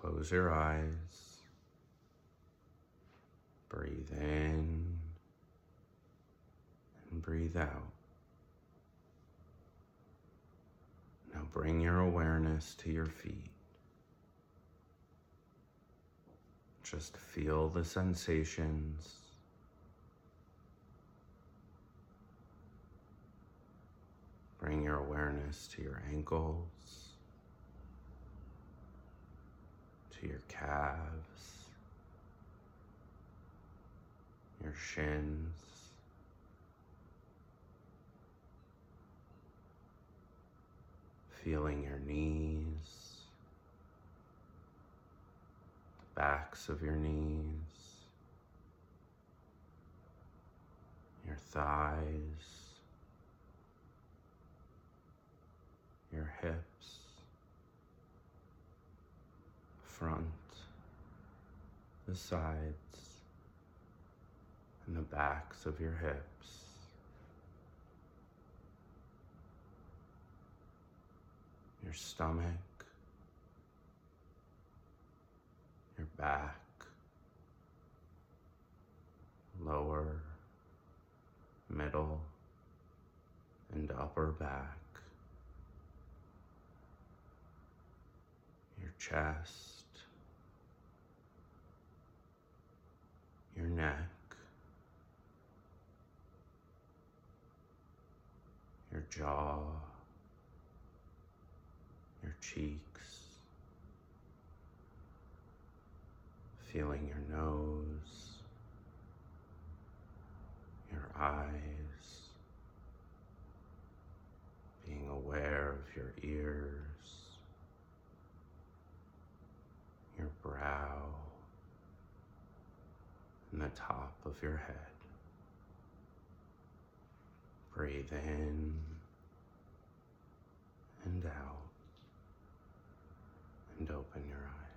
Close your eyes. Breathe in and breathe out. Now bring your awareness to your feet. Just feel the sensations. Bring your awareness to your ankles, to your calves, your shins. Feeling your knees, the backs of your knees, your thighs. your hips, front, the sides, and the backs of your hips. Your stomach, your back, lower, middle, and upper back. Your chest, your neck, your jaw, your cheeks, feeling your nose, your eyes, being aware of your ears. your brow, and the top of your head. Breathe in and out, and open your eyes.